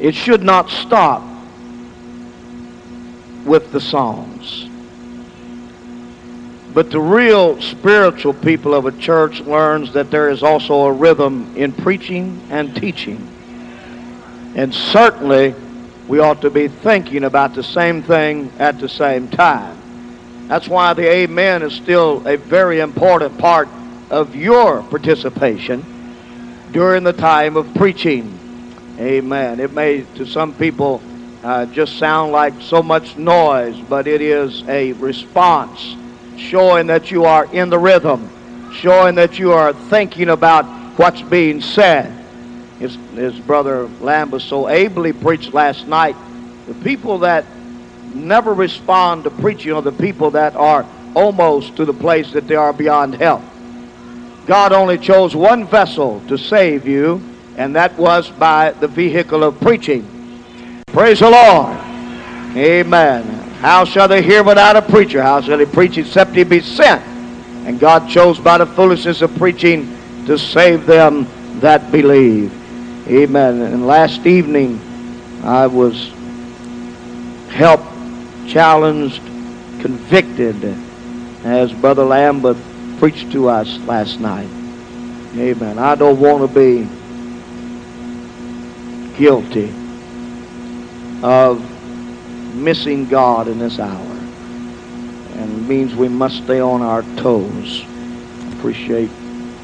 it should not stop with the songs. But the real spiritual people of a church learns that there is also a rhythm in preaching and teaching. And certainly we ought to be thinking about the same thing at the same time. That's why the amen is still a very important part of your participation during the time of preaching. Amen. It may, to some people, uh, just sound like so much noise, but it is a response showing that you are in the rhythm, showing that you are thinking about what's being said. His, his brother Lambert so ably preached last night. The people that never respond to preaching are the people that are almost to the place that they are beyond help. God only chose one vessel to save you, and that was by the vehicle of preaching. Praise the Lord. Amen. How shall they hear without a preacher? How shall they preach except he be sent? And God chose by the foolishness of preaching to save them that believe. Amen. And last evening, I was helped, challenged, convicted as Brother Lambert preached to us last night. Amen. I don't want to be guilty of missing God in this hour. And it means we must stay on our toes. Appreciate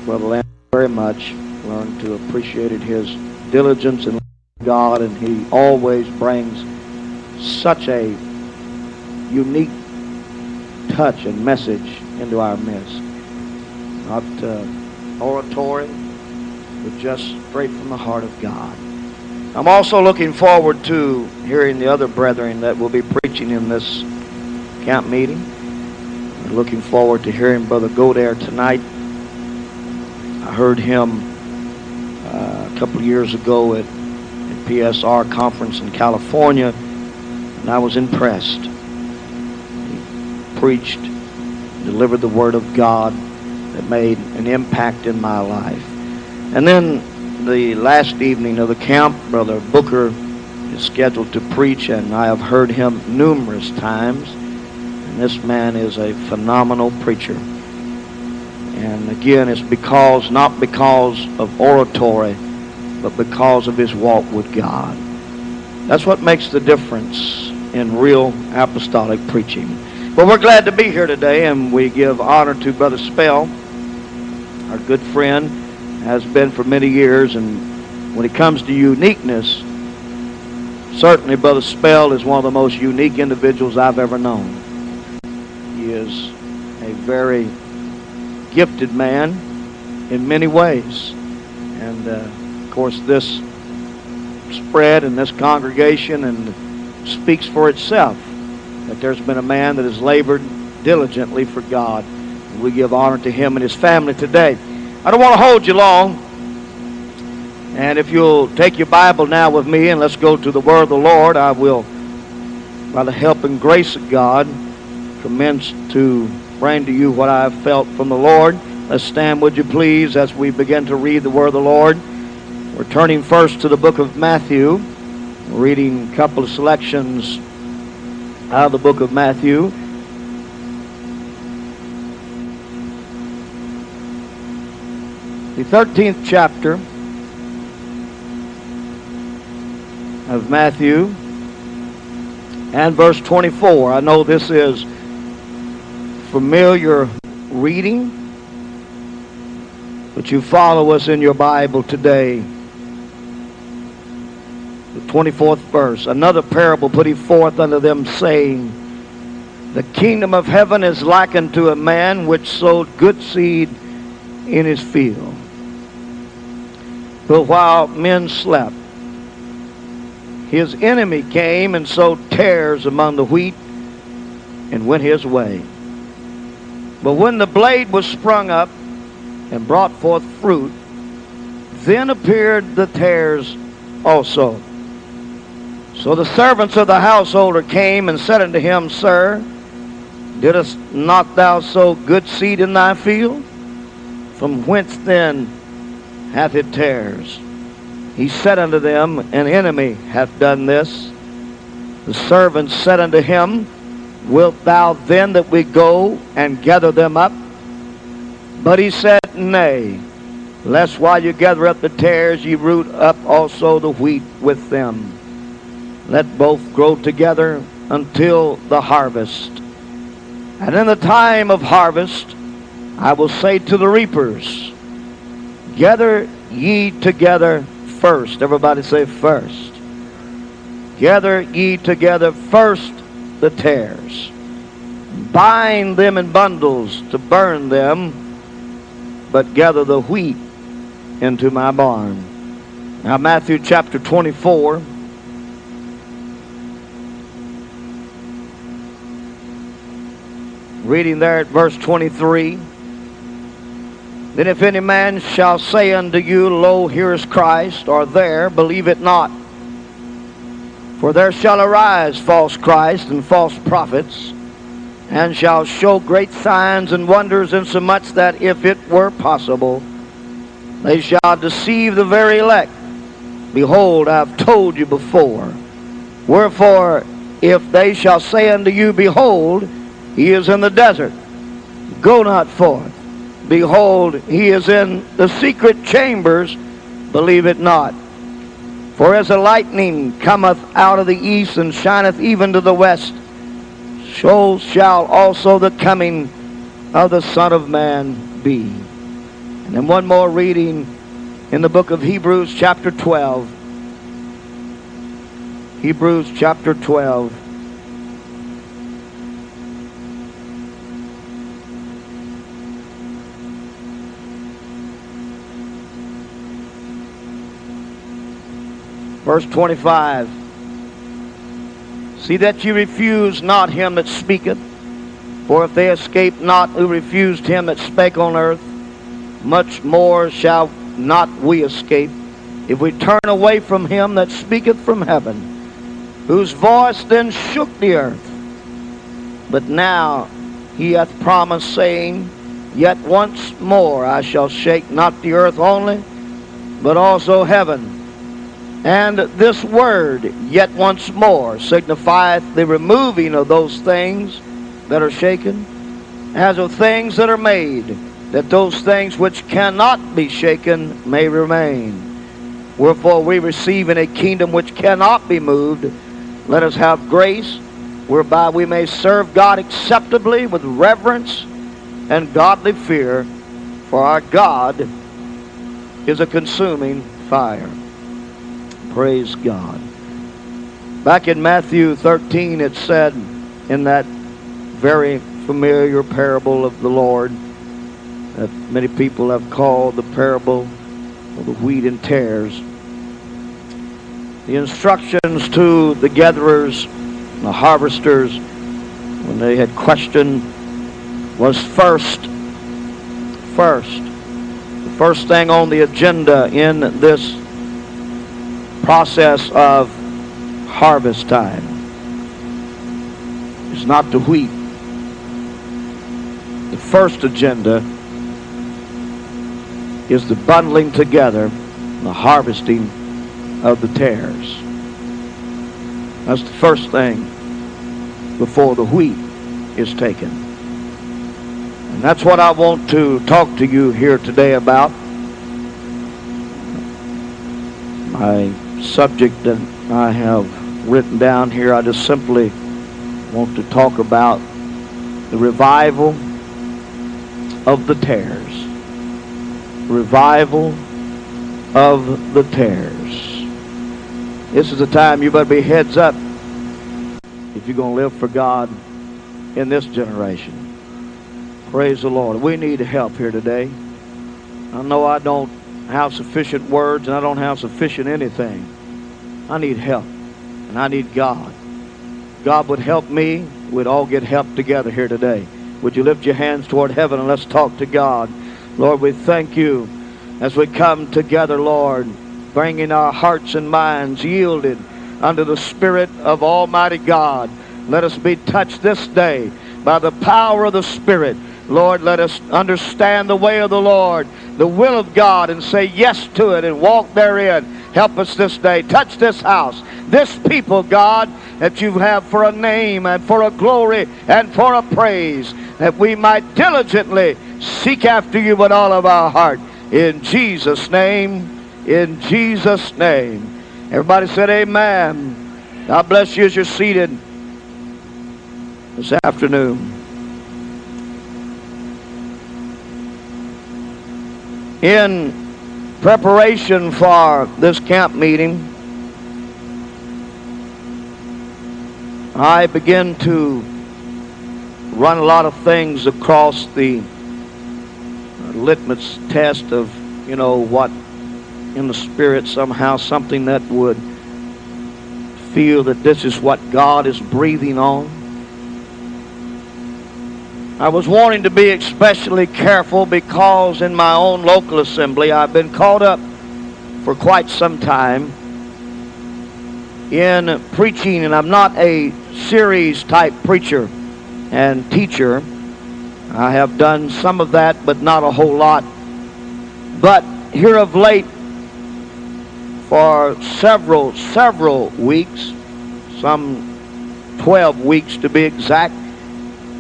Brother Lamb very much. Learned to appreciate his diligence in God, and he always brings such a unique touch and message into our midst. Not uh, oratory, but just straight from the heart of God. I'm also looking forward to hearing the other brethren that will be preaching in this camp meeting. I'm looking forward to hearing Brother Godare tonight. I heard him uh, a couple of years ago at, at PSR conference in California, and I was impressed. He preached, delivered the Word of God that made an impact in my life. And then the last evening of the camp, Brother Booker is scheduled to preach, and I have heard him numerous times. And this man is a phenomenal preacher. And again, it's because, not because of oratory, but because of his walk with God. That's what makes the difference in real apostolic preaching. But we're glad to be here today, and we give honor to Brother Spell, our good friend has been for many years. And when it comes to uniqueness, certainly Brother Spell is one of the most unique individuals I've ever known. He is a very gifted man in many ways. And uh, of course, this spread and this congregation and speaks for itself that there's been a man that has labored diligently for God. And we give honor to him and his family today. I don't want to hold you long. And if you'll take your Bible now with me and let's go to the Word of the Lord, I will, by the help and grace of God, commence to bring to you what I have felt from the Lord. Let's stand, would you please, as we begin to read the Word of the Lord. We're turning first to the book of Matthew, reading a couple of selections out of the book of Matthew. The 13th chapter of Matthew and verse 24. I know this is familiar reading, but you follow us in your Bible today. The 24th verse. Another parable put he forth unto them, saying, The kingdom of heaven is likened to a man which sowed good seed in his field. But while men slept, his enemy came and sowed tares among the wheat and went his way. But when the blade was sprung up and brought forth fruit, then appeared the tares also. So the servants of the householder came and said unto him, Sir, didst not thou sow good seed in thy field? From whence then hath it tares? he said unto them, An enemy hath done this. The servant said unto him, Wilt thou then that we go and gather them up? But he said, Nay, lest while you gather up the tares, ye root up also the wheat with them. Let both grow together until the harvest. And in the time of harvest, I will say to the reapers, Gather ye together first. Everybody say first. Gather ye together first the tares. Bind them in bundles to burn them, but gather the wheat into my barn. Now, Matthew chapter 24. Reading there at verse 23. Then if any man shall say unto you, Lo, here is Christ, or there, believe it not. For there shall arise false Christ and false prophets, and shall show great signs and wonders, insomuch that if it were possible, they shall deceive the very elect. Behold, I have told you before. Wherefore, if they shall say unto you, Behold, he is in the desert, go not forth. Behold, he is in the secret chambers, believe it not. For as a lightning cometh out of the east and shineth even to the west, so shall also the coming of the Son of Man be. And then one more reading in the book of Hebrews, chapter 12. Hebrews, chapter 12. Verse 25. See that ye refuse not him that speaketh. For if they escape not who refused him that spake on earth, much more shall not we escape if we turn away from him that speaketh from heaven, whose voice then shook the earth. But now he hath promised, saying, Yet once more I shall shake not the earth only, but also heaven. And this word, yet once more, signifieth the removing of those things that are shaken, as of things that are made, that those things which cannot be shaken may remain. Wherefore we receive in a kingdom which cannot be moved, let us have grace whereby we may serve God acceptably with reverence and godly fear, for our God is a consuming fire. Praise God. Back in Matthew 13, it said in that very familiar parable of the Lord that many people have called the parable of the wheat and tares. The instructions to the gatherers, the harvesters, when they had questioned, was first, first, the first thing on the agenda in this process of harvest time. It's not the wheat. The first agenda is the bundling together, the harvesting of the tares. That's the first thing before the wheat is taken. And that's what I want to talk to you here today about. My subject that I have written down here. I just simply want to talk about the revival of the tares. Revival of the tares. This is the time you better be heads up if you're going to live for God in this generation. Praise the Lord. We need help here today. I know I don't have sufficient words and I don't have sufficient anything. I need help and I need God. God would help me. We'd all get help together here today. Would you lift your hands toward heaven and let's talk to God? Lord, we thank you as we come together, Lord, bringing our hearts and minds yielded under the Spirit of Almighty God. Let us be touched this day by the power of the Spirit. Lord, let us understand the way of the Lord, the will of God, and say yes to it and walk therein Help us this day. Touch this house, this people, God, that you have for a name and for a glory and for a praise, that we might diligently seek after you with all of our heart. In Jesus' name, in Jesus' name. Everybody said amen. God bless you as you're seated this afternoon. In preparation for this camp meeting, I begin to run a lot of things across the litmus test of, you know, what in the spirit somehow, something that would feel that this is what God is breathing on. I was wanting to be especially careful because in my own local assembly I've been caught up for quite some time in preaching, and I'm not a series type preacher and teacher. I have done some of that, but not a whole lot. But here of late, for several, several weeks, some 12 weeks to be exact,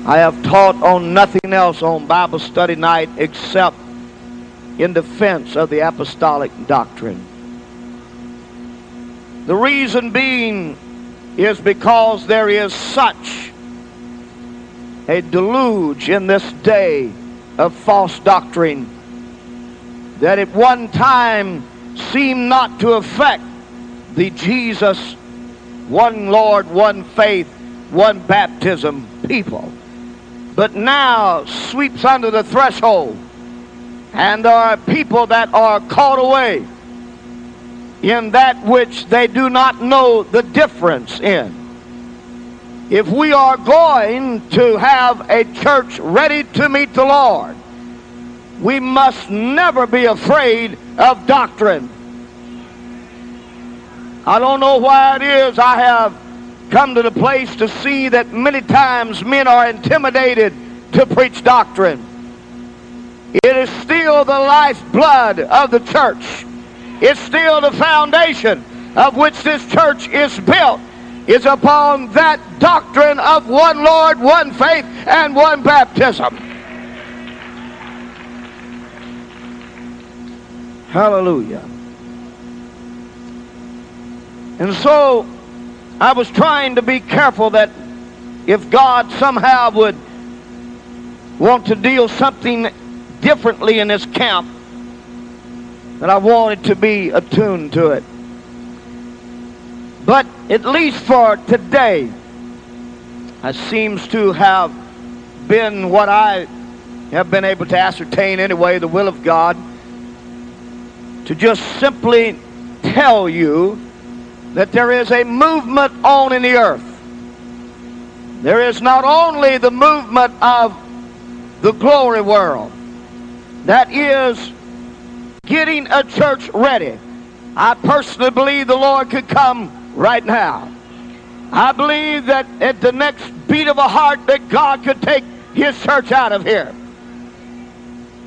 I have taught on nothing else on Bible study night except in defense of the apostolic doctrine. The reason being is because there is such a deluge in this day of false doctrine that at one time seemed not to affect the Jesus, one Lord, one faith, one baptism people but now sweeps under the threshold. And there are people that are caught away in that which they do not know the difference in. If we are going to have a church ready to meet the Lord, we must never be afraid of doctrine. I don't know why it is I have come to the place to see that many times men are intimidated to preach doctrine. It is still the lifeblood of the church. It's still the foundation of which this church is built is upon that doctrine of one Lord, one faith, and one baptism. Hallelujah. And so I was trying to be careful that if God somehow would want to deal something differently in this camp, that I wanted to be attuned to it. But at least for today, it seems to have been what I have been able to ascertain anyway, the will of God, to just simply tell you that there is a movement on in the earth. There is not only the movement of the glory world, that is getting a church ready. I personally believe the Lord could come right now. I believe that at the next beat of a heart that God could take his church out of here.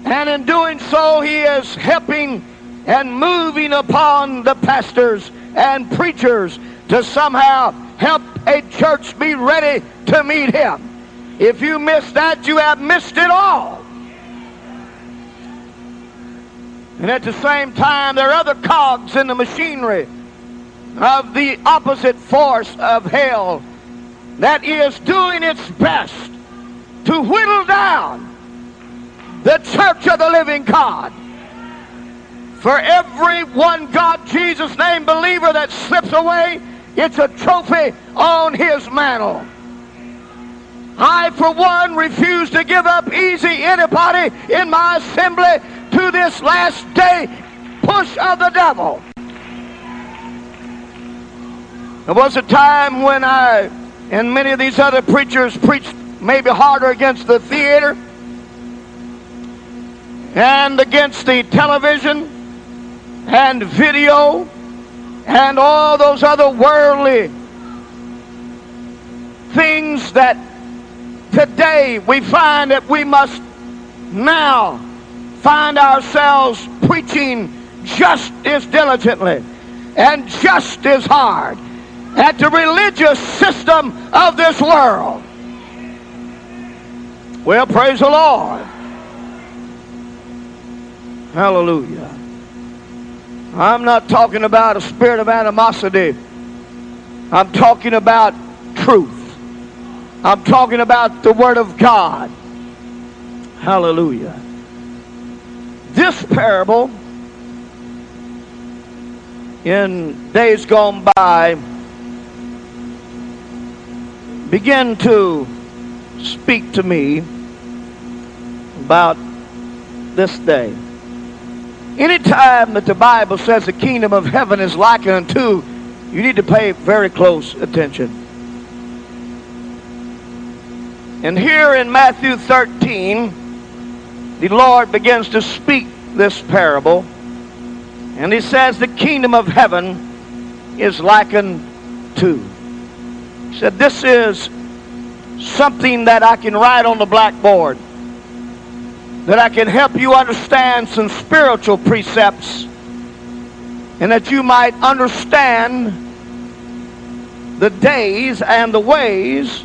And in doing so, he is helping and moving upon the pastors and preachers to somehow help a church be ready to meet him. If you miss that, you have missed it all. And at the same time, there are other cogs in the machinery of the opposite force of hell that is doing its best to whittle down the church of the living God. For every one God, Jesus name believer that slips away, it's a trophy on his mantle. I, for one, refuse to give up easy anybody in my assembly to this last day push of the devil. There was a time when I and many of these other preachers preached maybe harder against the theater and against the television and video and all those other worldly things that today we find that we must now find ourselves preaching just as diligently. and just as hard at the religious system of this world. Well, praise the Lord. Hallelujah. I'm not talking about a spirit of animosity. I'm talking about truth. I'm talking about the Word of God. Hallelujah. This parable, in days gone by, began to speak to me about this day. Anytime that the Bible says the kingdom of heaven is likened unto, you need to pay very close attention. And here in Matthew 13, the Lord begins to speak this parable. And he says the kingdom of heaven is likened to. He said, This is something that I can write on the blackboard that I can help you understand some spiritual precepts and that you might understand the days and the ways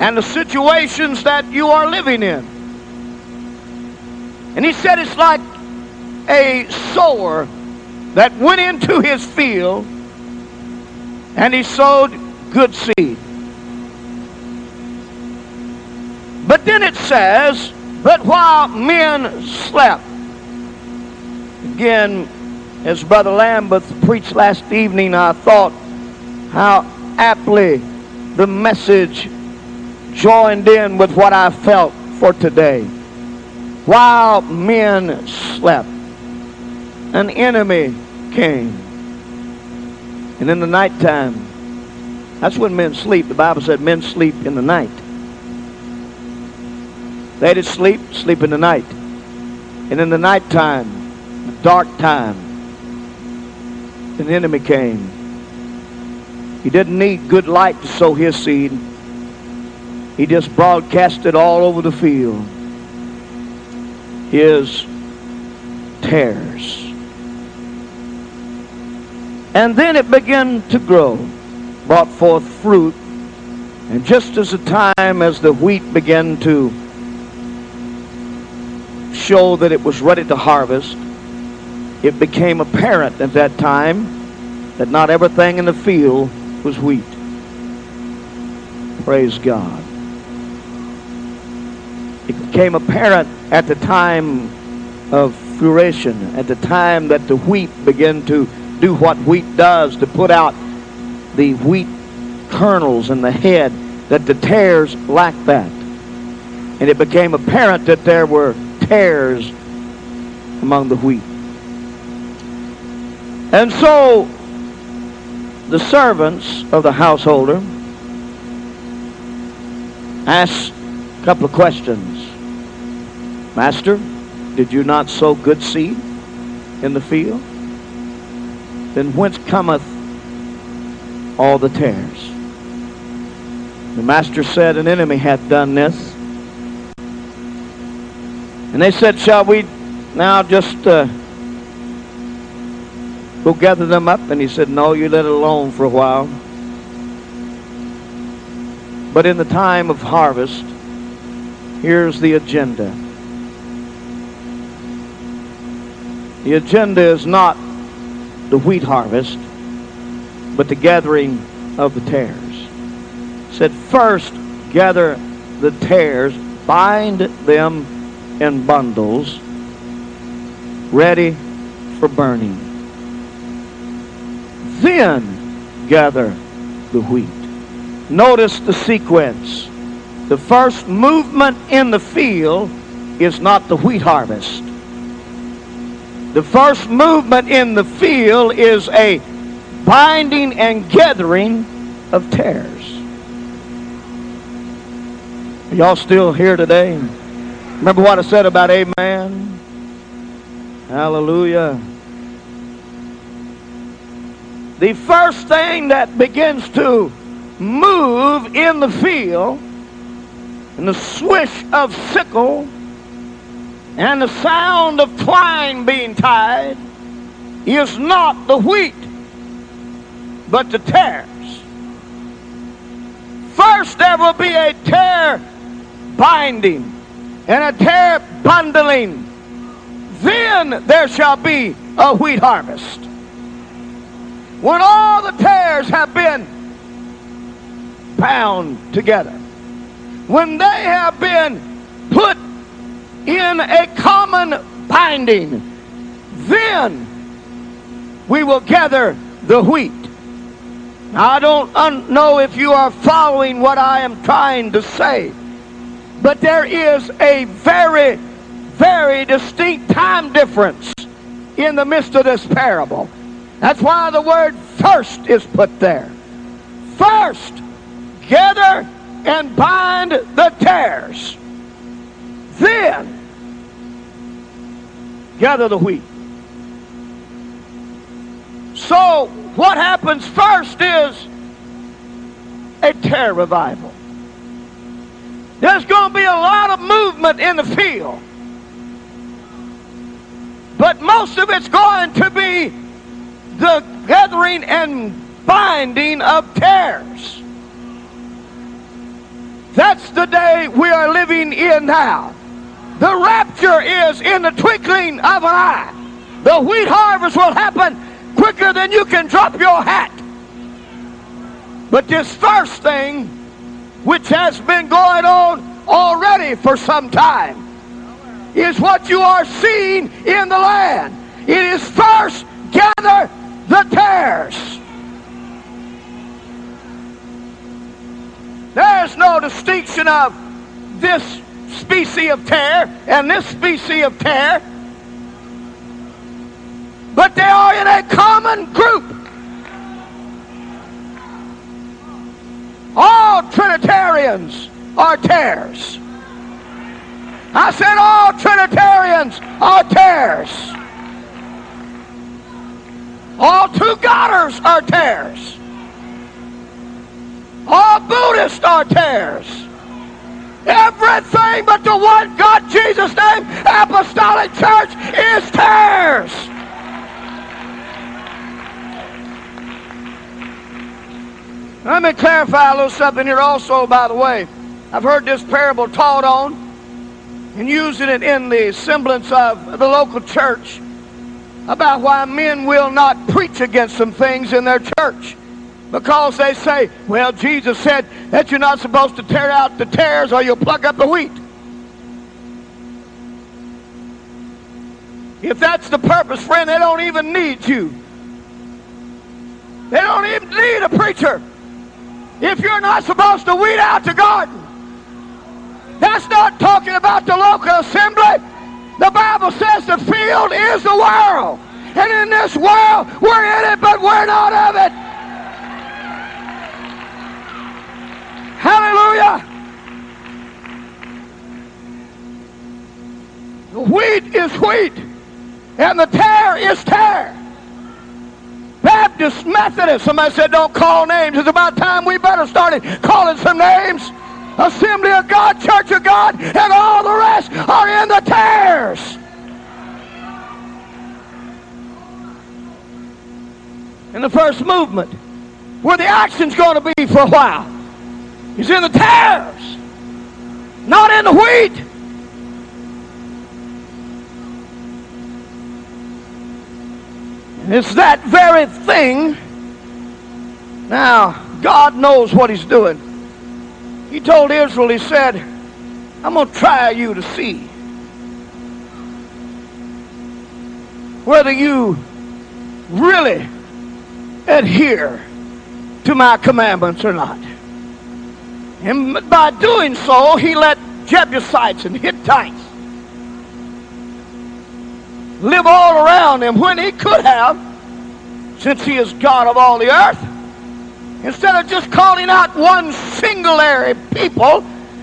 and the situations that you are living in. And he said it's like a sower that went into his field and he sowed good seed. But then it says, but while men slept, again, as Brother Lambeth preached last evening, I thought how aptly the message joined in with what I felt for today. While men slept, an enemy came. And in the nighttime, that's when men sleep. The Bible said men sleep in the night. They that sleep, sleep in the night. And in the nighttime, the dark time, an enemy came. He didn't need good light to sow his seed. He just broadcast it all over the field. His tares. And then it began to grow, brought forth fruit. And just as the time as the wheat began to show that it was ready to harvest, it became apparent at that time that not everything in the field was wheat. Praise God. It became apparent at the time of fruition, at the time that the wheat began to do what wheat does to put out the wheat kernels in the head, that the tares lacked that. And it became apparent that there were tares among the wheat. And so the servants of the householder asked a couple of questions. Master, did you not sow good seed in the field? Then whence cometh all the tares? The master said, An enemy hath done this. And they said, Shall we now just uh, go gather them up? And he said, No, you let it alone for a while. But in the time of harvest, here's the agenda. The agenda is not the wheat harvest, but the gathering of the tares. Said, First, gather the tares, bind them in bundles ready for burning. Then gather the wheat. Notice the sequence. The first movement in the field is not the wheat harvest. The first movement in the field is a binding and gathering of tares. Are y'all still here today? Remember what I said about amen? Hallelujah. The first thing that begins to move in the field and the swish of sickle and the sound of twine being tied is not the wheat. but the tares. First, there will be a tare binding and a tare bundling. Then there shall be a wheat harvest. When all the tares have been bound together, when they have been put in a common binding, then we will gather the wheat. Now, I don't know if you are following what I am trying to say, but there is a very, very distinct time difference in the midst of this parable. That's why the word first is put there. First, gather and bind the tares. Then, gather the wheat. So, what happens first is a tare revival. There's going to be a lot of movement in the field. But most of it's going to be the gathering and binding of tares. That's the day we are living in now. The rapture is in the twinkling of an eye. The wheat harvest will happen quicker than you can drop your hat. But this first thing, which has been going on already for some time, is what you are seeing in the land. It is first gather the tares. There's no distinction of this species of tare and this species of tare but they are in a common group. All Trinitarians are tares. I said all Trinitarians are tares. All two Godders are tares. All Buddhists are tares. Everything but the one God, Jesus' name, Apostolic Church is tares. Let me clarify a little something here also, by the way. I've heard this parable taught on and using it in the semblance of the local church about why men will not preach against some things in their church. Because they say, well, Jesus said that you're not supposed to tear out the tares or you'll pluck up the wheat. If that's the purpose, friend, they don't even need you. They don't even need a preacher if you're not supposed to weed out the garden. That's not talking about the local assembly. The Bible says the field is the world. And in this world, we're in it, but we're not of it. Hallelujah. The wheat is wheat, and the tare is tare. Baptist, Methodist. Somebody said, don't call names. It's about time we better started calling some names. Assembly of God, Church of God, and all the rest are in the tares. In the first movement, where the action's going to be for a while, is in the tares, not in the wheat. It's that very thing. Now, God knows what he's doing. He told Israel, he said, I'm going to try you to see whether you really adhere to my commandments or not. And by doing so, he let Jebusites and Hittites live all around him when he could have, since he is God of all the earth. Instead of just calling out one singular people,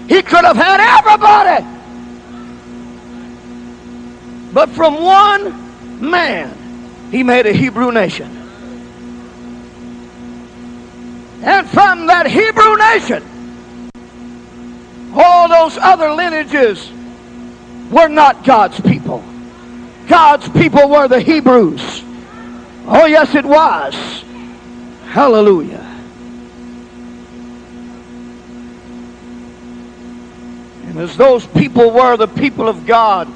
he could have had everybody. But from one man, he made a Hebrew nation. And from that Hebrew nation, all those other lineages were not God's people. God's people were the Hebrews. Oh, yes, it was. Hallelujah. And as those people were the people of God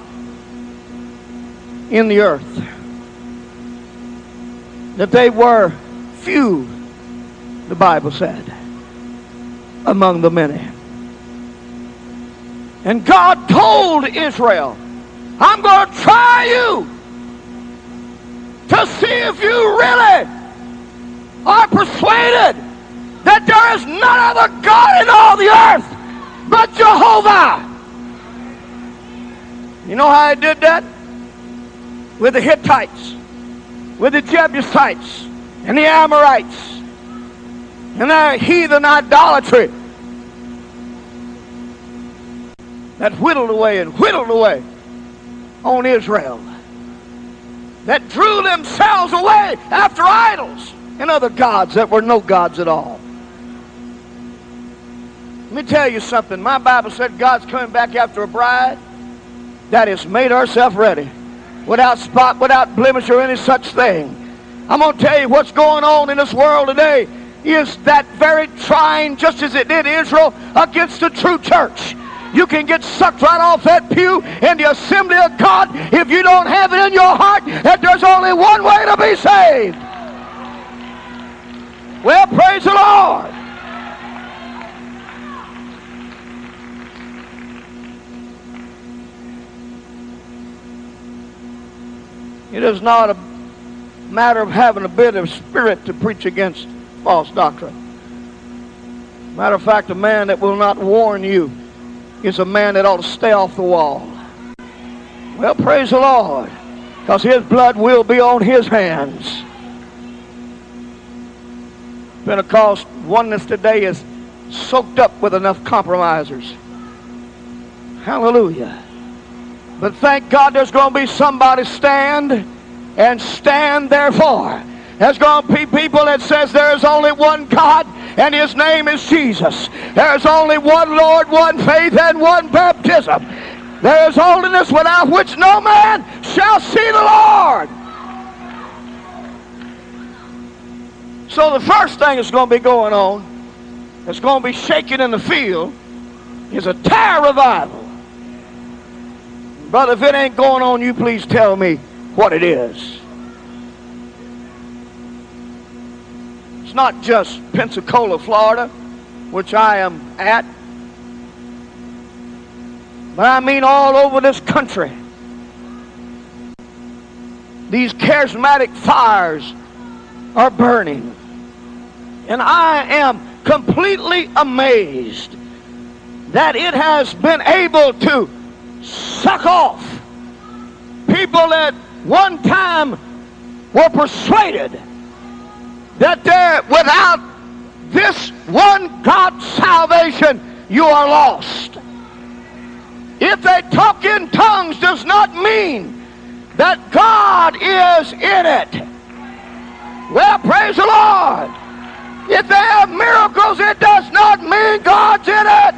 in the earth, that they were few, the Bible said, among the many. And God told Israel, I'm going to try you to see if you really are persuaded that there is none other God in all the earth but Jehovah. You know how I did that? With the Hittites, with the Jebusites, and the Amorites, and their heathen idolatry that whittled away and whittled away on Israel, that drew themselves away after idols and other gods that were no gods at all. Let me tell you something. My Bible said God's coming back after a bride that has made herself ready without spot, without blemish, or any such thing. I'm going to tell you what's going on in this world today is that very trying, just as it did Israel, against the true church. You can get sucked right off that pew in the assembly of God if you don't have it in your heart that there's only one way to be saved. Well, praise the Lord. It is not a matter of having a bit of spirit to preach against false doctrine. Matter of fact, a man that will not warn you is a man that ought to stay off the wall. Well, praise the Lord, because his blood will be on his hands. Pentecost oneness today is soaked up with enough compromisers. Hallelujah. But thank God there's going to be somebody stand and stand therefore. There's going to be people that says there is only one God and his name is Jesus. There's only one Lord, one faith, and one baptism. There is holiness without which no man shall see the Lord. So the first thing that's going to be going on, that's going to be shaking in the field, is a tire revival. Brother, if it ain't going on, you please tell me what it is. It's not just Pensacola, Florida, which I am at, but I mean all over this country. These charismatic fires are burning. And I am completely amazed that it has been able to suck off people that one time were persuaded that they're without this one God salvation, you are lost. If they talk in tongues does not mean that God is in it. Well, praise the Lord. If they have miracles, it does not mean God's in it.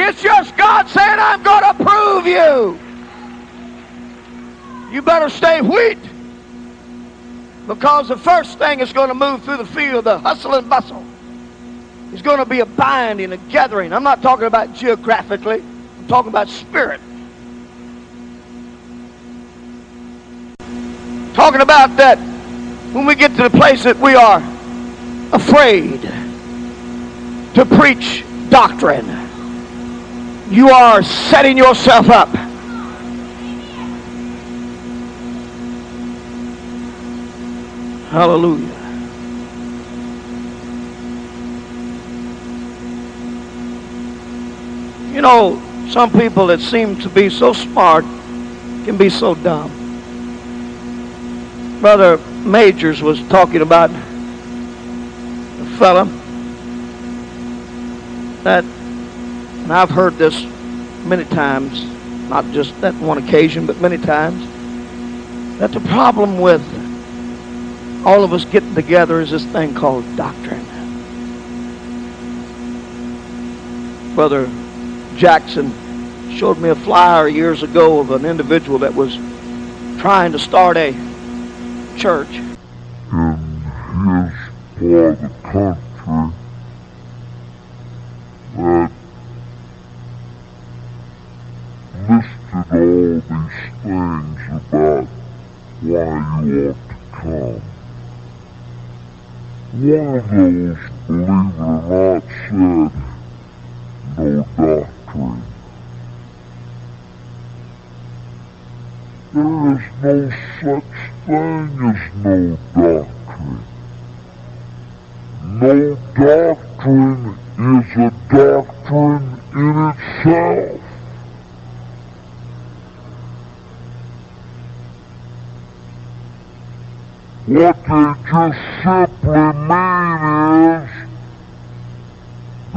It's just God saying, I'm going to prove you. You better stay wheat. Because the first thing is going to move through the field, the hustle and bustle, is going to be a binding, a gathering. I'm not talking about geographically. I'm talking about spirit. Talking about that when we get to the place that we are afraid to preach doctrine, you are setting yourself up. Hallelujah. You know, some people that seem to be so smart can be so dumb. Brother Majors was talking about a fella that, and I've heard this many times, not just that one occasion, but many times, that the problem with all of us getting together is this thing called doctrine. Brother Jackson showed me a flyer years ago of an individual that was trying to start a church. And part of the country that listed all these things about why you ought to come. One of those, believe it or not, said no doctrine. There is no such thing as no doctrine. No doctrine is a doctrine in itself. What they just simply mean is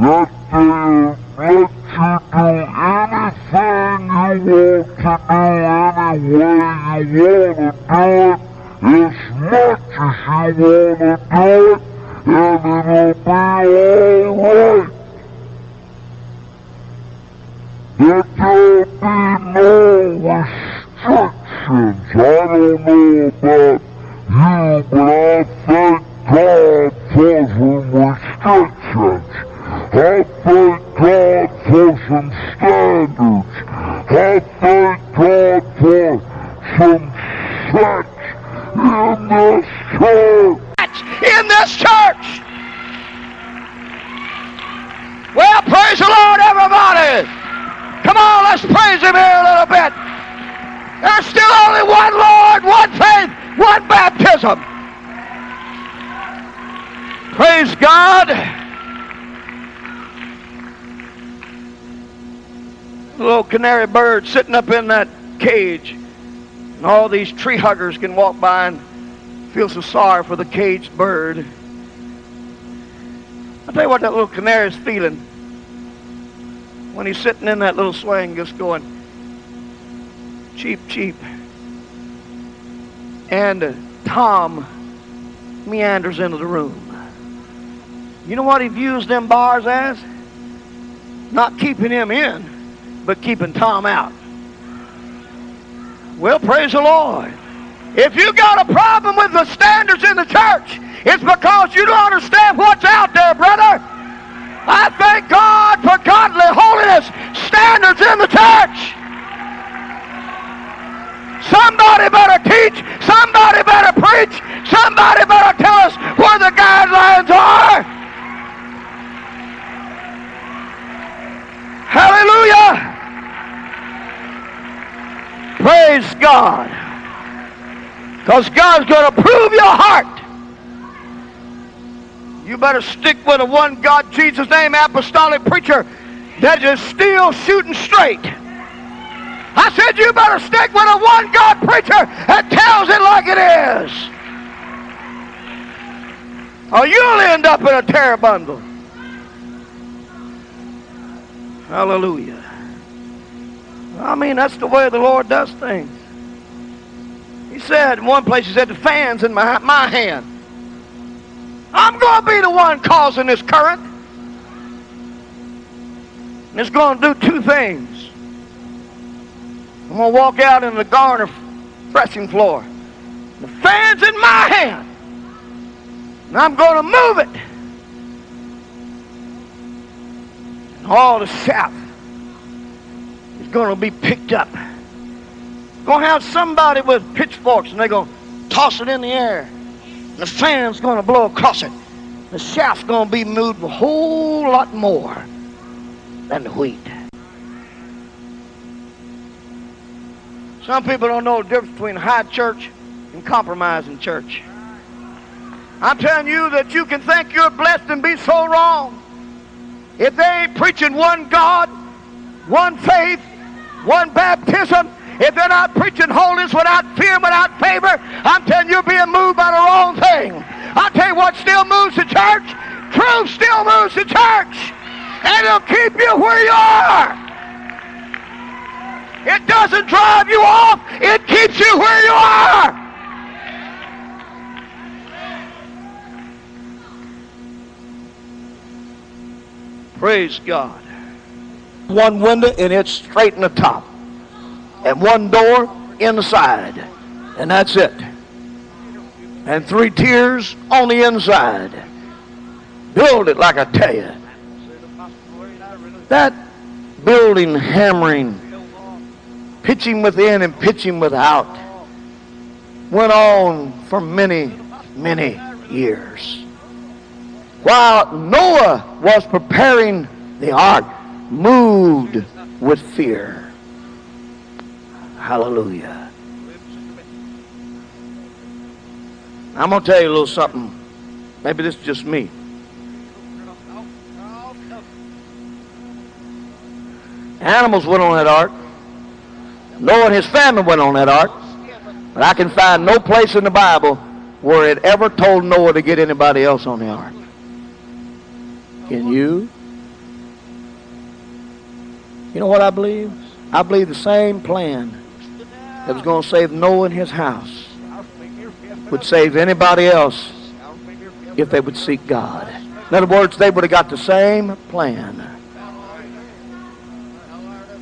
that they'll let you do anything you want to do any way you want to do it, as much as you want to do it, and it'll be alright. That there'll be no restrictions. I don't know about you, but I thank God for some Canary bird sitting up in that cage. And all these tree huggers can walk by and feel so sorry for the caged bird. I'll tell you what that little canary's feeling when he's sitting in that little swing just going cheep, cheep. And uh, Tom meanders into the room. You know what he views them bars as? Not keeping him in, but keeping Tom out. Well, praise the Lord. If you got a problem with the standards in the church, it's because you don't understand what's out there, brother. I thank God for godly holiness standards in the church. Somebody better teach. Somebody better preach. Somebody better tell us where the guidelines are. Hallelujah. Praise God. Because God's going to prove your heart. You better stick with a one God, Jesus name apostolic preacher that is still shooting straight. I said you better stick with a one God preacher that tells it like it is. Or you'll end up in a tare bundle. Hallelujah. I mean, that's the way the Lord does things. He said, in one place, he said, the fan's in my, my hand. I'm going to be the one causing this current. And it's going to do two things. I'm going to walk out in the garden threshing floor. The fan's in my hand. And I'm going to move it. All the sap is going to be picked up. Going to have somebody with pitchforks and they're going to toss it in the air. The fan's going to blow across it. The chaff's going to be moved a whole lot more than the wheat. Some people don't know the difference between high church and compromising church. I'm telling you that you can think you're blessed and be so wrong. If they ain't preaching one God, one faith, one baptism, if they're not preaching holiness without fear, without favor, I'm telling you, you're being moved by the wrong thing. I'll tell you what still moves the church. Truth still moves the church. And it'll keep you where you are. It doesn't drive you off. It keeps you where you are. Praise God. One window and it's straight in the top. And one door inside. And that's it. And three tiers on the inside. Build it like I tell you. That building hammering, pitching within and pitching without, went on for many, many years. While Noah was preparing the ark, moved with fear. Hallelujah. I'm going to tell you a little something. Maybe this is just me. Animals went on that ark. Noah and his family went on that ark. But I can find no place in the Bible where it ever told Noah to get anybody else on the ark. Can you? You know what I believe? I believe the same plan that was going to save Noah and his house would save anybody else if they would seek God. In other words, they would have got the same plan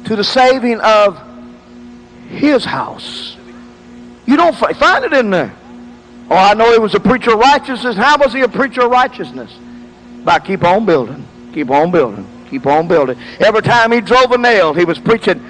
to the saving of his house. You don't find it in there. Oh, I know he was a preacher of righteousness. How was he a preacher of righteousness? By keep on building, keep on building, keep on building. Every time he drove a nail, he was preaching,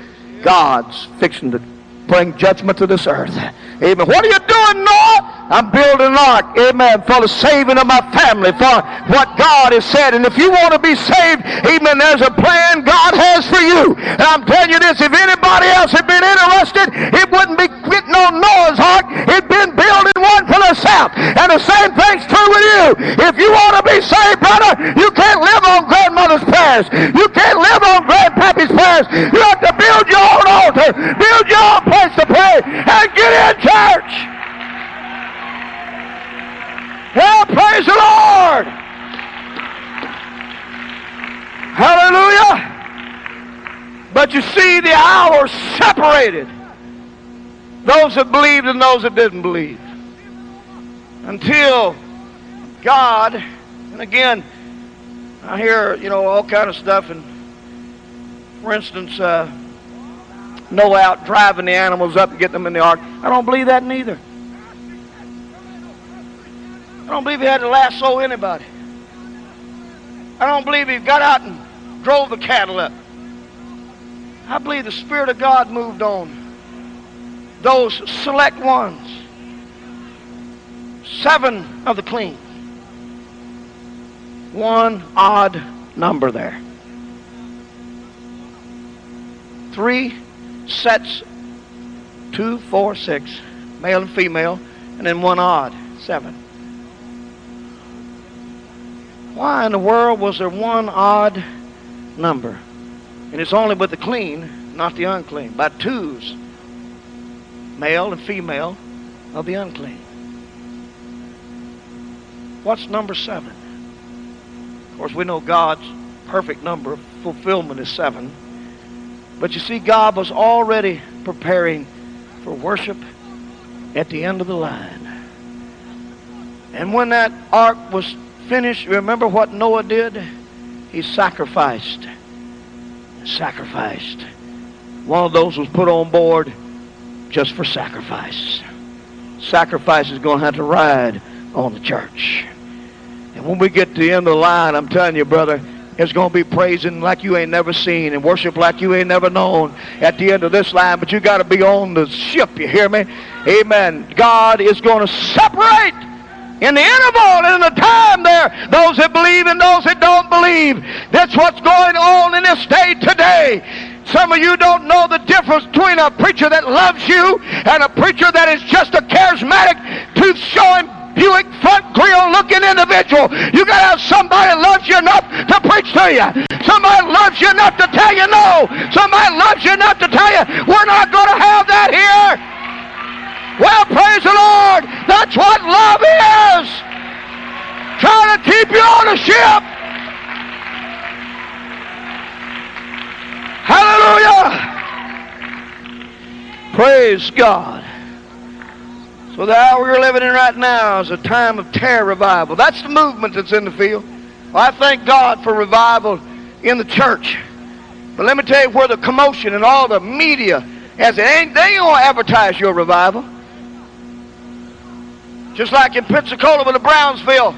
God's fixing to bring judgment to this earth. Amen. What are you doing, Noah? I'm building an ark, amen, for the saving of my family, for what God has said. And if you want to be saved, amen, there's a plan God has for you. And I'm telling you this, if anybody else had been interested, it wouldn't be getting on Noah's ark. It'd been building one the south. And the same thing's true with you. If you want to be saved, brother, you can't live on grandmother's prayers. You can't live on grandpappy's prayers. You have to build your own altar, build your own place to pray, and get in church. Well, praise the Lord. Hallelujah. But you see, the hour separated those that believed and those that didn't believe. Until God, and again, I hear, you know, all kind of stuff. And for instance, uh, Noah out driving the animals up and getting them in the ark. I don't believe that neither. I don't believe he had to lasso anybody. I don't believe he got out and drove the cattle up. I believe the Spirit of God moved on those select ones. Seven of the clean. One odd number there. Three sets, two, four, six, male and female, and then one odd, seven. Why in the world was there one odd number? And it's only with the clean, not the unclean. By twos, male and female of the unclean. What's number seven? Of course, we know God's perfect number of fulfillment is seven. But you see, God was already preparing for worship at the end of the line. And when that ark was finished, remember what Noah did? He sacrificed. Sacrificed. One of those was put on board just for sacrifice. Sacrifice is going to have to ride on the church. And when we get to the end of the line, I'm telling you, brother, it's going to be praising like you ain't never seen and worship like you ain't never known at the end of this line. But you got to be on the ship, you hear me? Amen. God is going to separate in the interval and in the time there, those that believe and those that don't believe. That's what's going on in this state today. Some of you don't know the difference between a preacher that loves you and a preacher that is just a charismatic, tooth-showing, Buick front grill looking individual. You got to have somebody loves you enough to preach to you. Somebody loves you enough to tell you no. Somebody loves you enough to tell you we're not going to have that here. Well, praise the Lord. That's what love is. Trying to keep you on the ship. Hallelujah. Praise God. So the hour we're living in right now is a time of tare revival. That's the movement that's in the field. Well, I thank God for revival in the church. But let me tell you where the commotion and all the media has it ain't they gonna advertise your revival. Just like in Pensacola with the Brownsville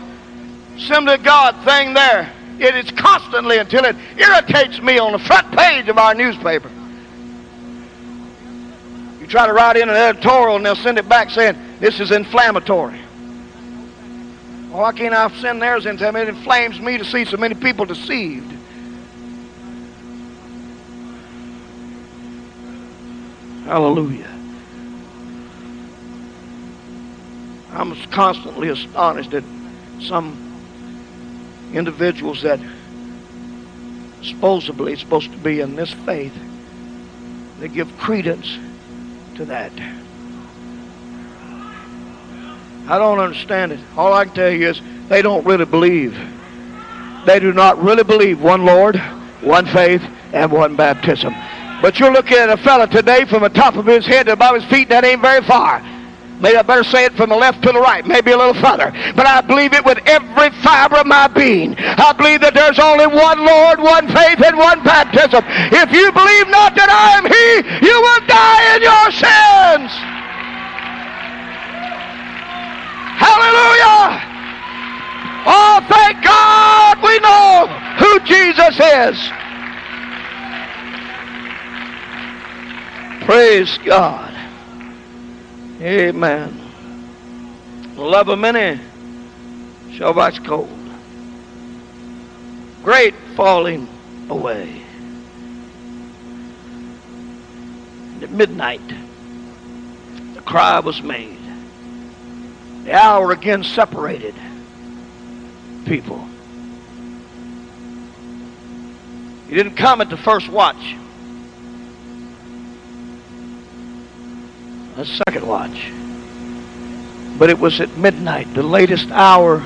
of God thing there. It is constantly until it irritates me on the front page of our newspaper. You try to write in an editorial and they'll send it back saying, this is inflammatory. Why can't I send theirs in? Tell me it inflames me to see so many people deceived. Hallelujah. I'm constantly astonished at some individuals that supposedly supposed to be in this faith they give credence to that. I don't understand it. All I can tell you is they don't really believe. They do not really believe one Lord, one faith, and one baptism. But you're looking at a fella today from the top of his head to above his feet, that ain't very far. Maybe I better say it from the left to the right, maybe a little further. But I believe it with every fiber of my being. I believe that there's only one Lord, one faith, and one baptism. If you believe not that I am He, you will die in your sins. Hallelujah. Oh, thank God we know who Jesus is. Praise God. Amen. The love of many shall wax cold. Great falling away. At midnight, the cry was made. The hour again separated people. He didn't come at the first watch. a second watch. But it was at midnight, the latest hour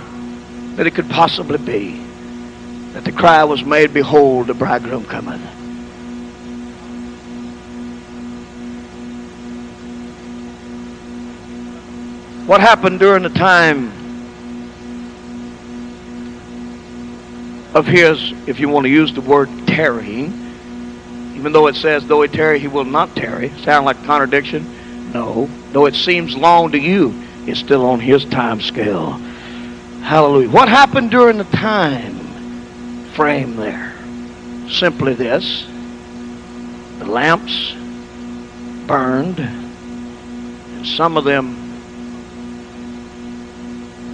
that it could possibly be, that the cry was made, Behold, the bridegroom cometh. What happened during the time of his, if you want to use the word tarrying, even though it says, though he tarry, he will not tarry, sound like a contradiction. No. Though it seems long to you, it's still on his time scale. Hallelujah. What happened during the time frame there? Simply this. The lamps burned, and some of them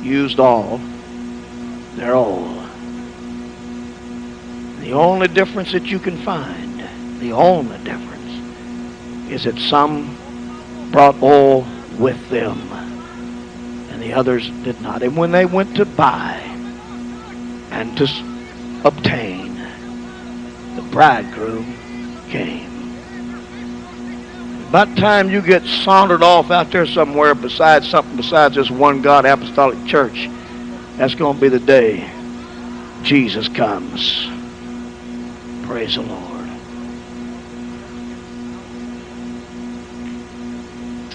used all their all. The only difference that you can find, the only difference, is that some brought all with them, and the others did not. And when they went to buy and to obtain, the bridegroom came. About time you get sauntered off out there somewhere besides something besides this one God apostolic church, that's going to be the day Jesus comes. Praise the Lord.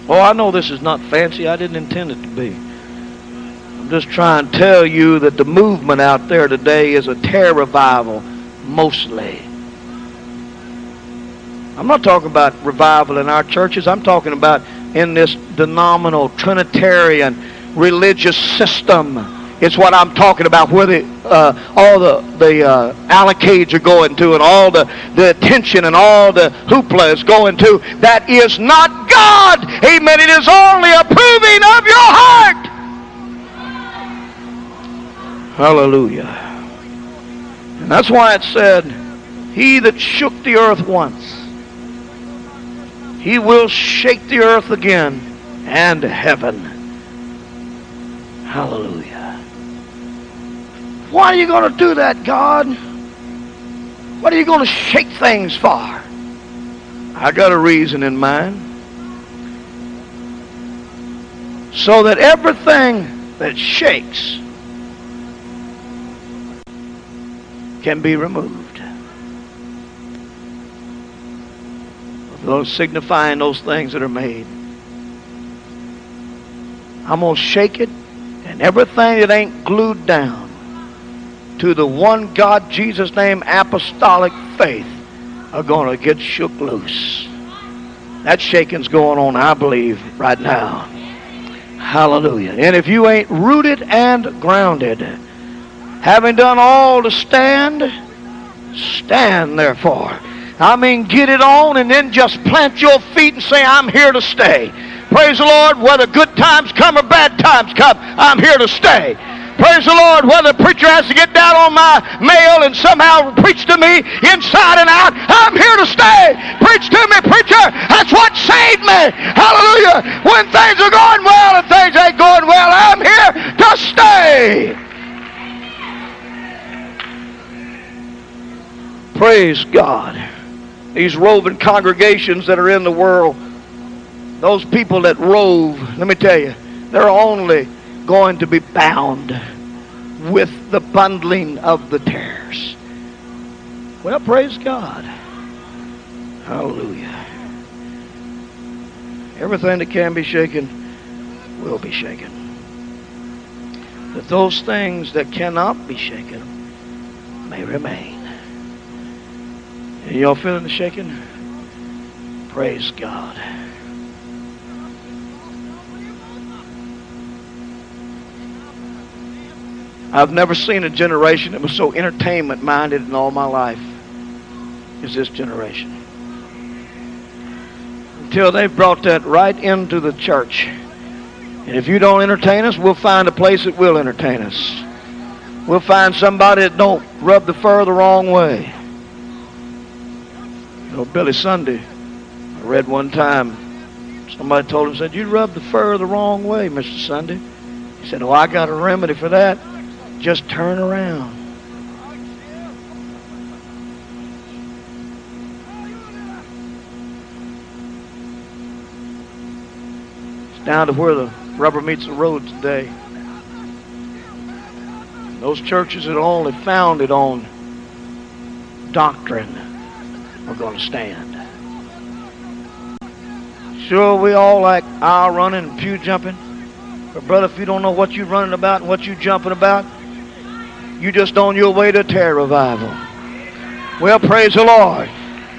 Oh, I know this is not fancy. I didn't intend it to be. I'm just trying to tell you that the movement out there today is a tare revival, mostly. I'm not talking about revival in our churches. I'm talking about in this denominational Trinitarian religious system it's what I'm talking about, where the, uh, all the, the uh, allocates are going to and all the, the attention and all the hoopla is going to. That is not God. Amen. It is only approving of your heart. Hallelujah. And that's why it said, He that shook the earth once, he will shake the earth again and heaven. Hallelujah. Why are you going to do that, God? What are you going to shake things for? I got a reason in mind. So that everything that shakes can be removed. Those signifying those things that are made. I'm going to shake it, and everything that ain't glued down to the one God, Jesus' name, apostolic faith are going to get shook loose. That shaking's going on, I believe, right now. Hallelujah. And if you ain't rooted and grounded Having done all to stand, stand therefore. I mean, get it on and then just plant your feet and say, I'm here to stay. Praise the Lord, whether good times come or bad times come, I'm here to stay. Praise the Lord, whether the preacher has to get down on my mail and somehow preach to me inside and out, I'm here to stay. Preach to me, preacher. That's what saved me. Hallelujah. When things are going well and things ain't going well, I'm here to stay. Praise God. These roving congregations that are in the world, those people that rove, let me tell you, they're only going to be bound with the bundling of the tares. Well, praise God. Hallelujah. Everything that can be shaken will be shaken. That those things that cannot be shaken may remain. Y'all feeling the shaking? Praise God. I've never seen a generation that was so entertainment minded in all my life as this generation. Until they've brought that right into the church. And if you don't entertain us, we'll find a place that will entertain us. We'll find somebody that don't rub the fur the wrong way. You know, Billy Sunday, I read one time, somebody told him, said, you rub the fur the wrong way, Mr. Sunday. He said, oh, I got a remedy for that. Just turn around. It's down to where the rubber meets the road today. Those churches are only founded on doctrine are going to stand. Sure, we all like aisle running and pew jumping. But brother, if you don't know what you're running about and what you're jumping about, you're just on your way to tare revival. Well, praise the Lord.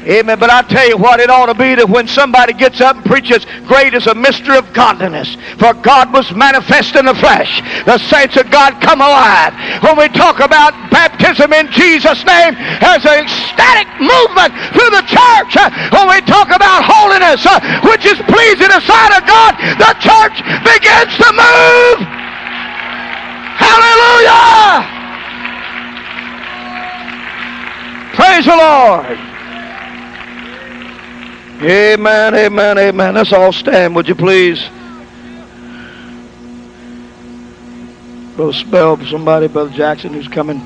Amen. But I tell you what, it ought to be that when somebody gets up and preaches, great is a mystery of godliness. For God was manifest in the flesh. The saints of God come alive. When we talk about baptism in Jesus' name, there's an ecstatic movement through the church. When we talk about holiness, uh, which is pleasing in the sight of God, the church begins to move. Hallelujah! Praise the Lord. Amen, amen, amen. Let's all stand, would you please? Brother Spell, somebody, Brother Jackson, who's coming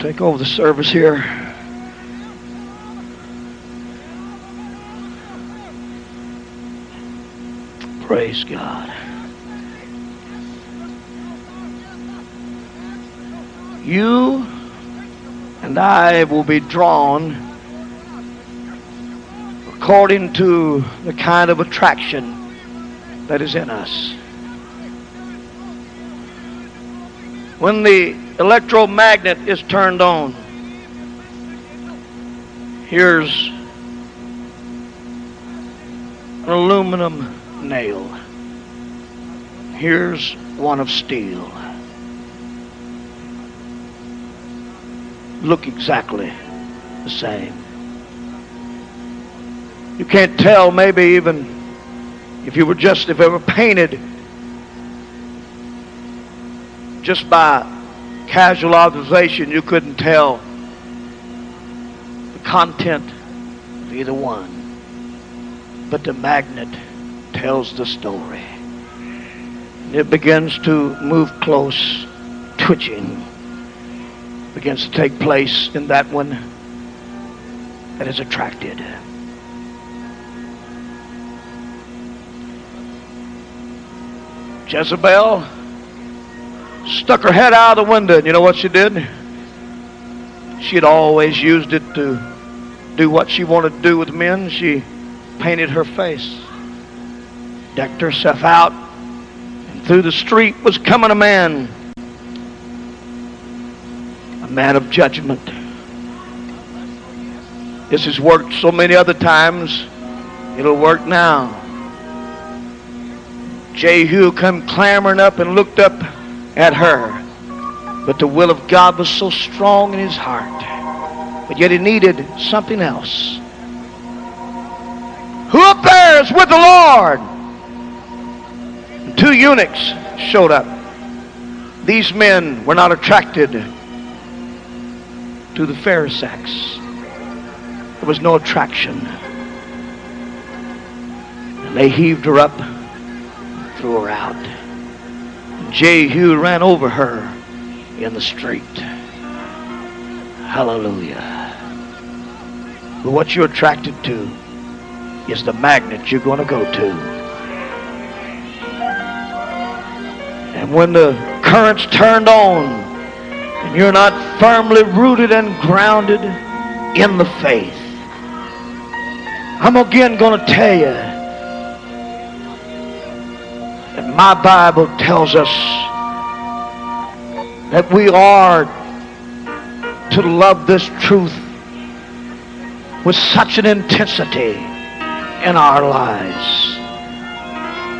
take over the service here. Praise God. You and I will be drawn according to the kind of attraction that is in us. When the electromagnet is turned on, here's an aluminum nail. Here's one of steel. look exactly the same. You can't tell, maybe even if you were just, if it were painted just by casual observation, you couldn't tell the content of either one. But the magnet tells the story. And It begins to move close, twitching begins to take place in that one that is attracted. Jezebel stuck her head out of the window, and you know what she did? She had always used it to do what she wanted to do with men. She painted her face, decked herself out, and through the street was coming a man a man of judgment. This has worked so many other times, it'll work now. Jehu come clambering up and looked up at her. But the will of God was so strong in his heart. But yet he needed something else. Who up there is with the Lord? And two eunuchs showed up. These men were not attracted to the fair sex. There was no attraction. And they heaved her up, threw her out. Jehu ran over her in the street. Hallelujah. But what you're attracted to is the magnet you're going to go to. And when the current's turned on and you're not firmly rooted and grounded in the faith, I'm again going to tell you my Bible tells us that we are to love this truth with such an intensity in our lives.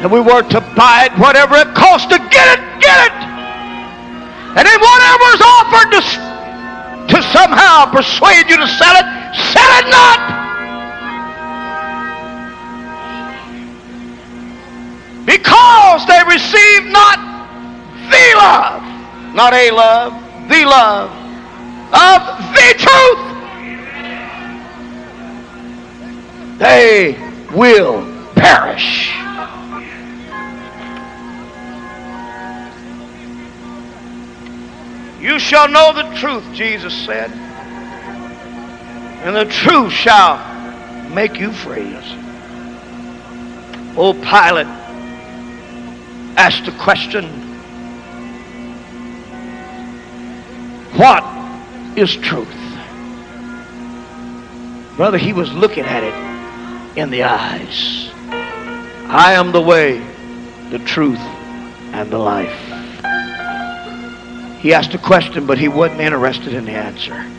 And we were to buy it whatever it costs to get it, get it. And then whatever is offered to, to somehow persuade you to sell it, sell it not. Because they receive not the love, not a love, the love of the truth. They will perish. You shall know the truth, Jesus said, and the truth shall make you free. Old Pilate asked the question, What is truth? Brother, he was looking at it in the eyes. I am the way, the truth, and the life. He asked a question, but he wasn't interested in the answer.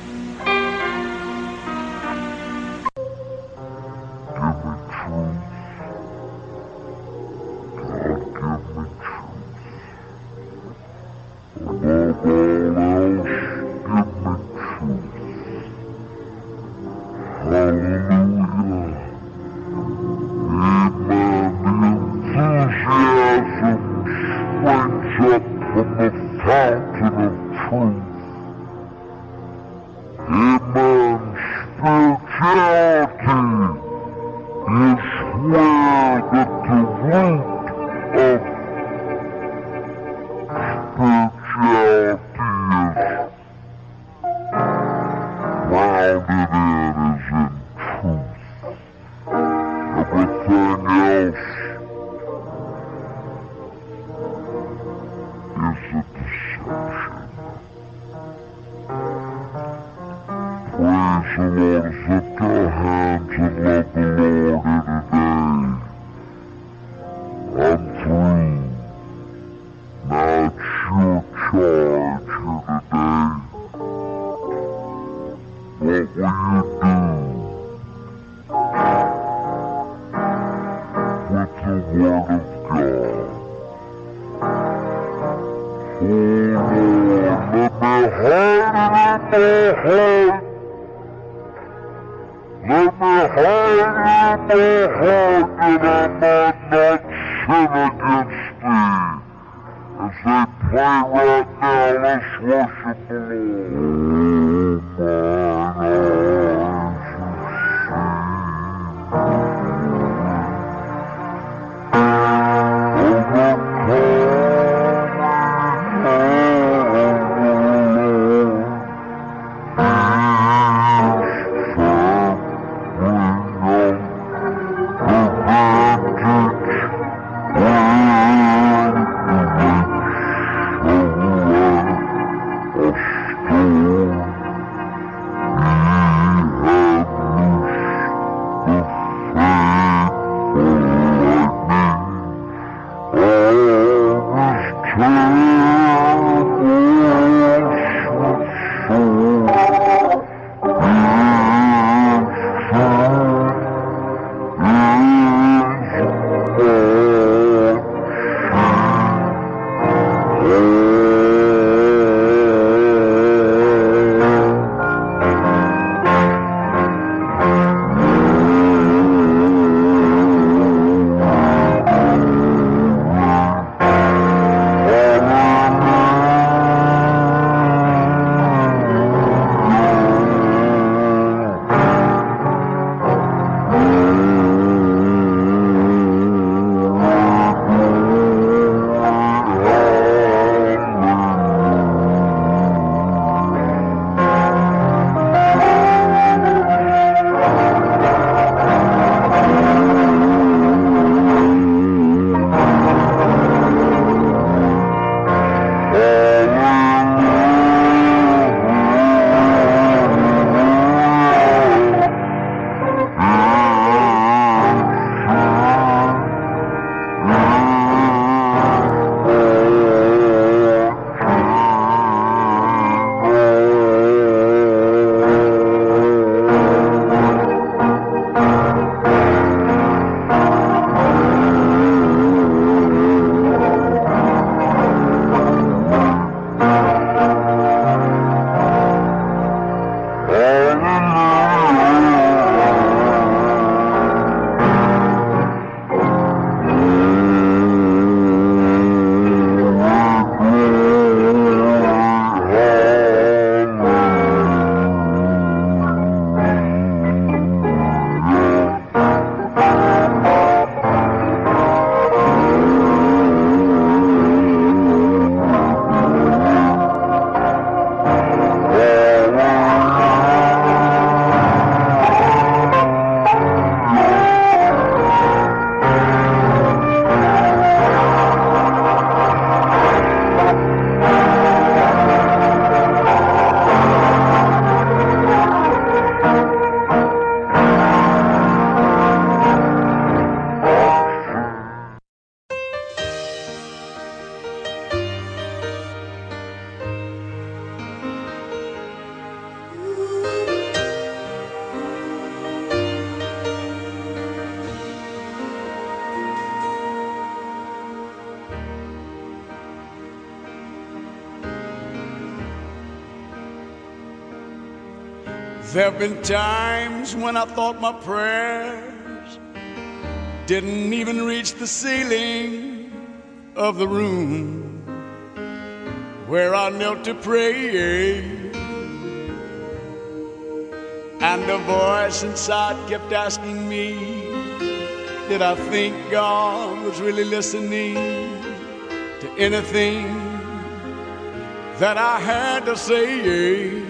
truth. Immense spirituality is where the root of There have been times when I thought my prayers didn't even reach the ceiling of the room where I knelt to pray. And a voice inside kept asking me, Did I think God was really listening to anything that I had to say?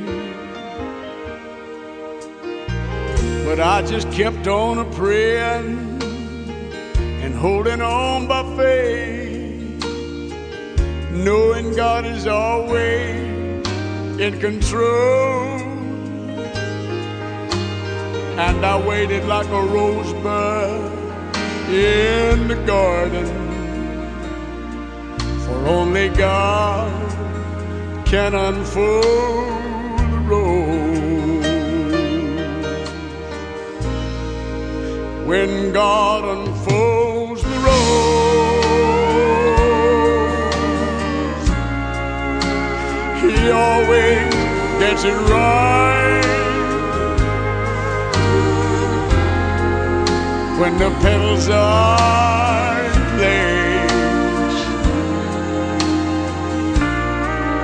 But I just kept on a praying and holding on by faith, knowing God is always in control. And I waited like a rosebud in the garden, for only God can unfold the rose. When God unfolds the rose, He always gets it right. when the petals are in place.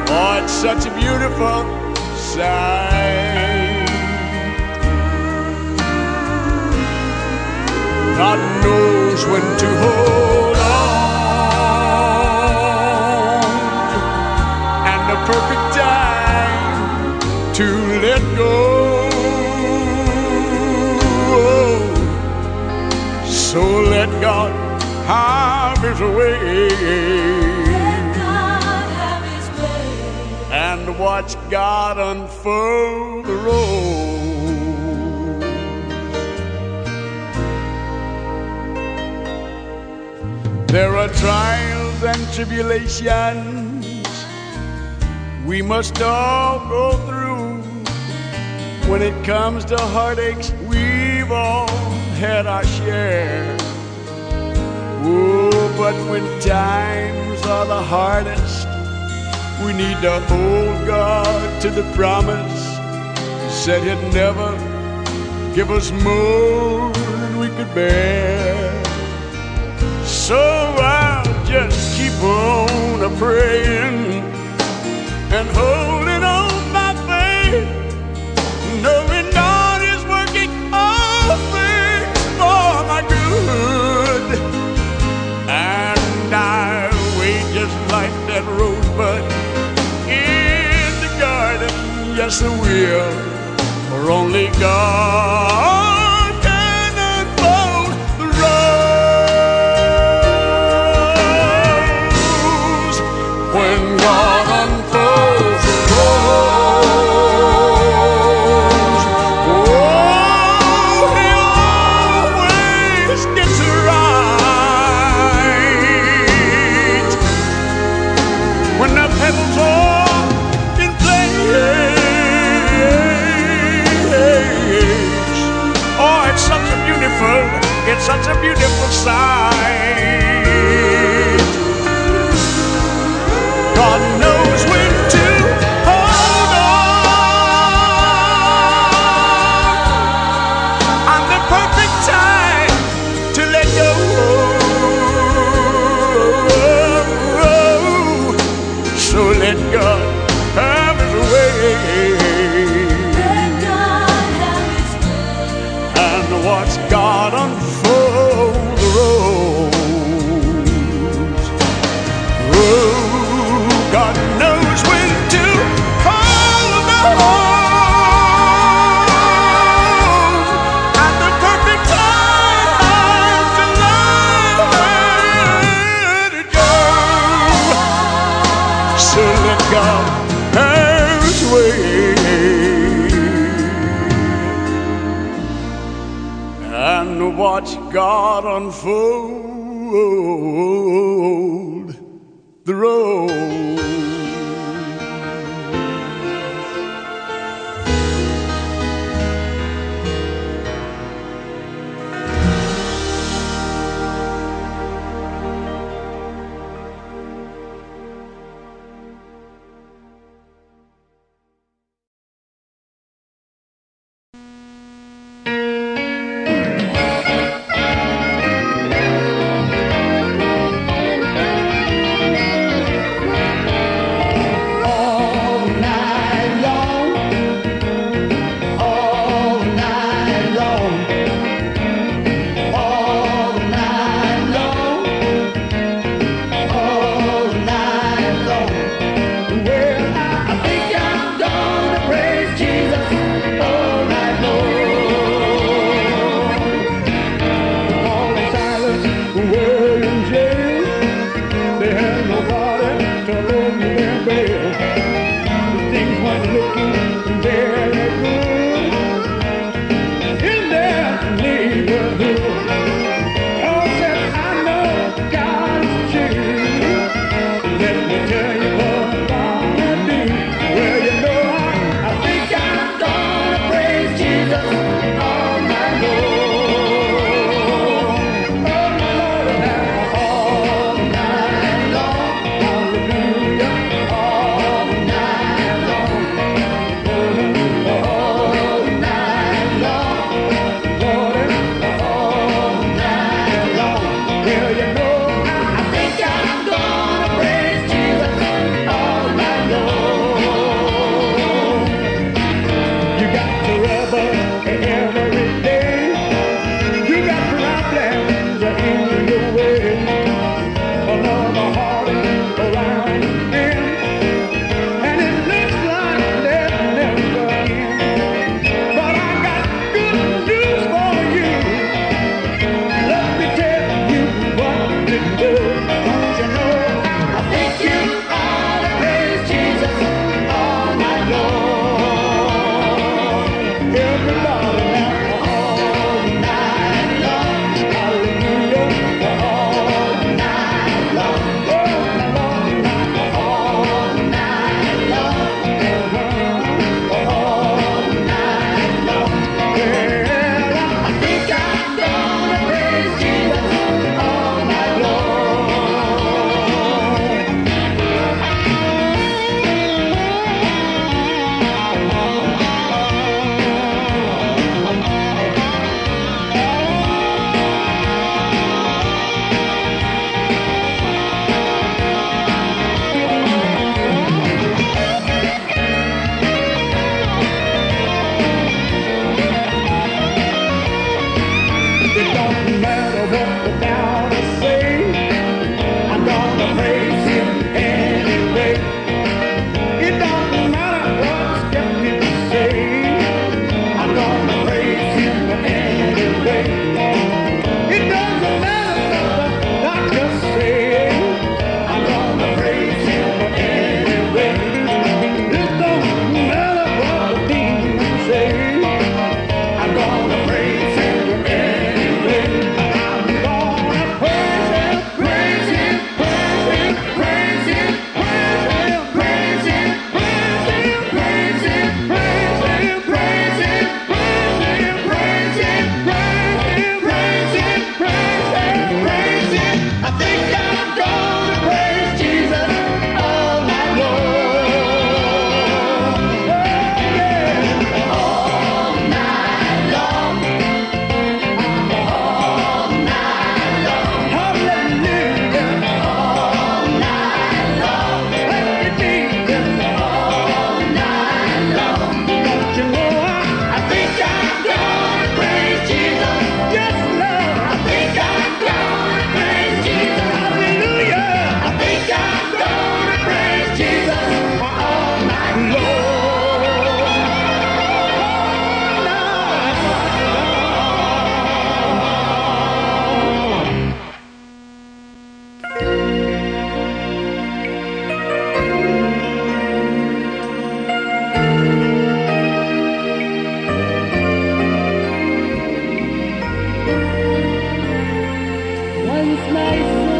Oh, it's such a beautiful sight. God knows when to hold on and the perfect time to let go. So let God have His way and watch God unfold the road. There are trials and tribulations we must all go through. When it comes to heartaches, we've all had our share. Oh, but when times are the hardest, we need to hold God to the promise. He said He'd never give us more than we could bear. So I'll just keep on a praying and holding on by faith, knowing God is working all things for my good. And I wait just like that rosebud in the garden. Yes, I will, for only God unfold once my soul.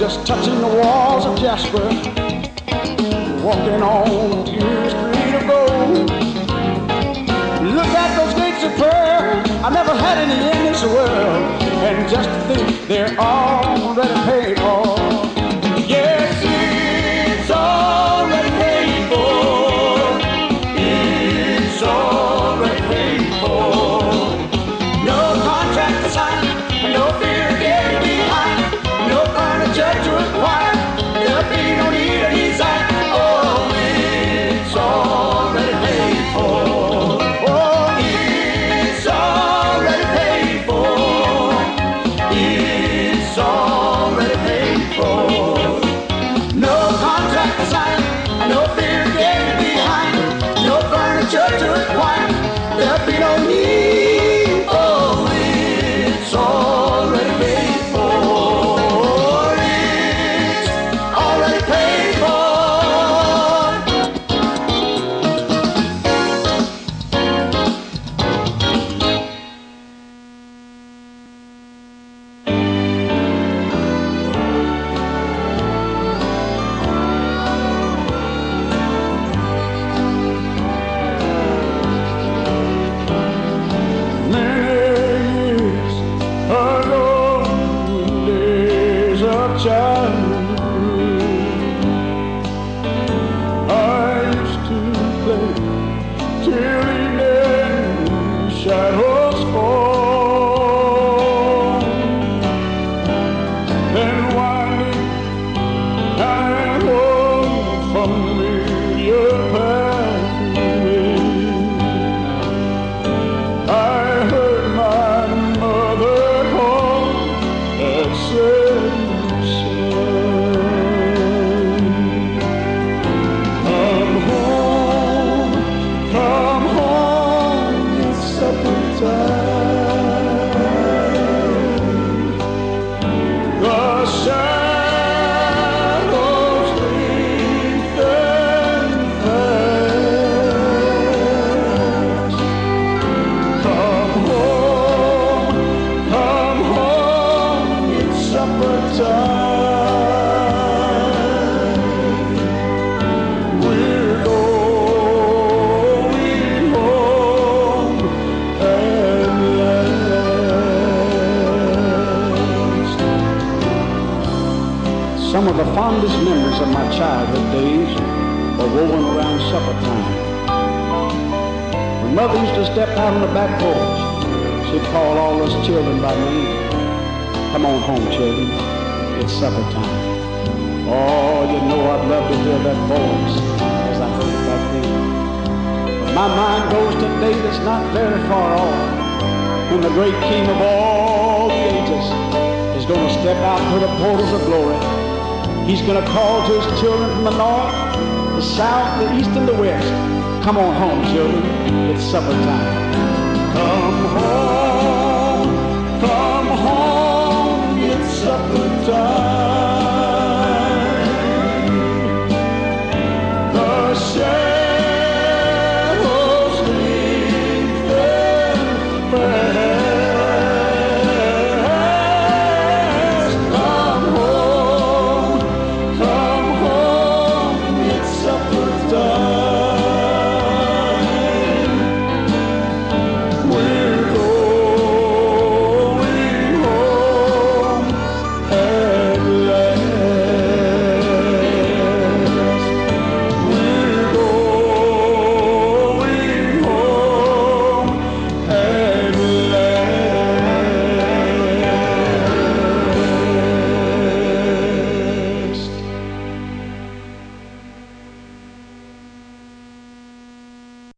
just touching the walls of Jasper, walking on tears green of gold. Look at those gates of prayer, I never had any in this world, and just think they're already paid for. said great King of all the ages is going to step out through the portals of glory. He's going to call to his children from the north, the south, the east, and the west. Come on home, children. It's supper time. Come home, come home. It's supper time.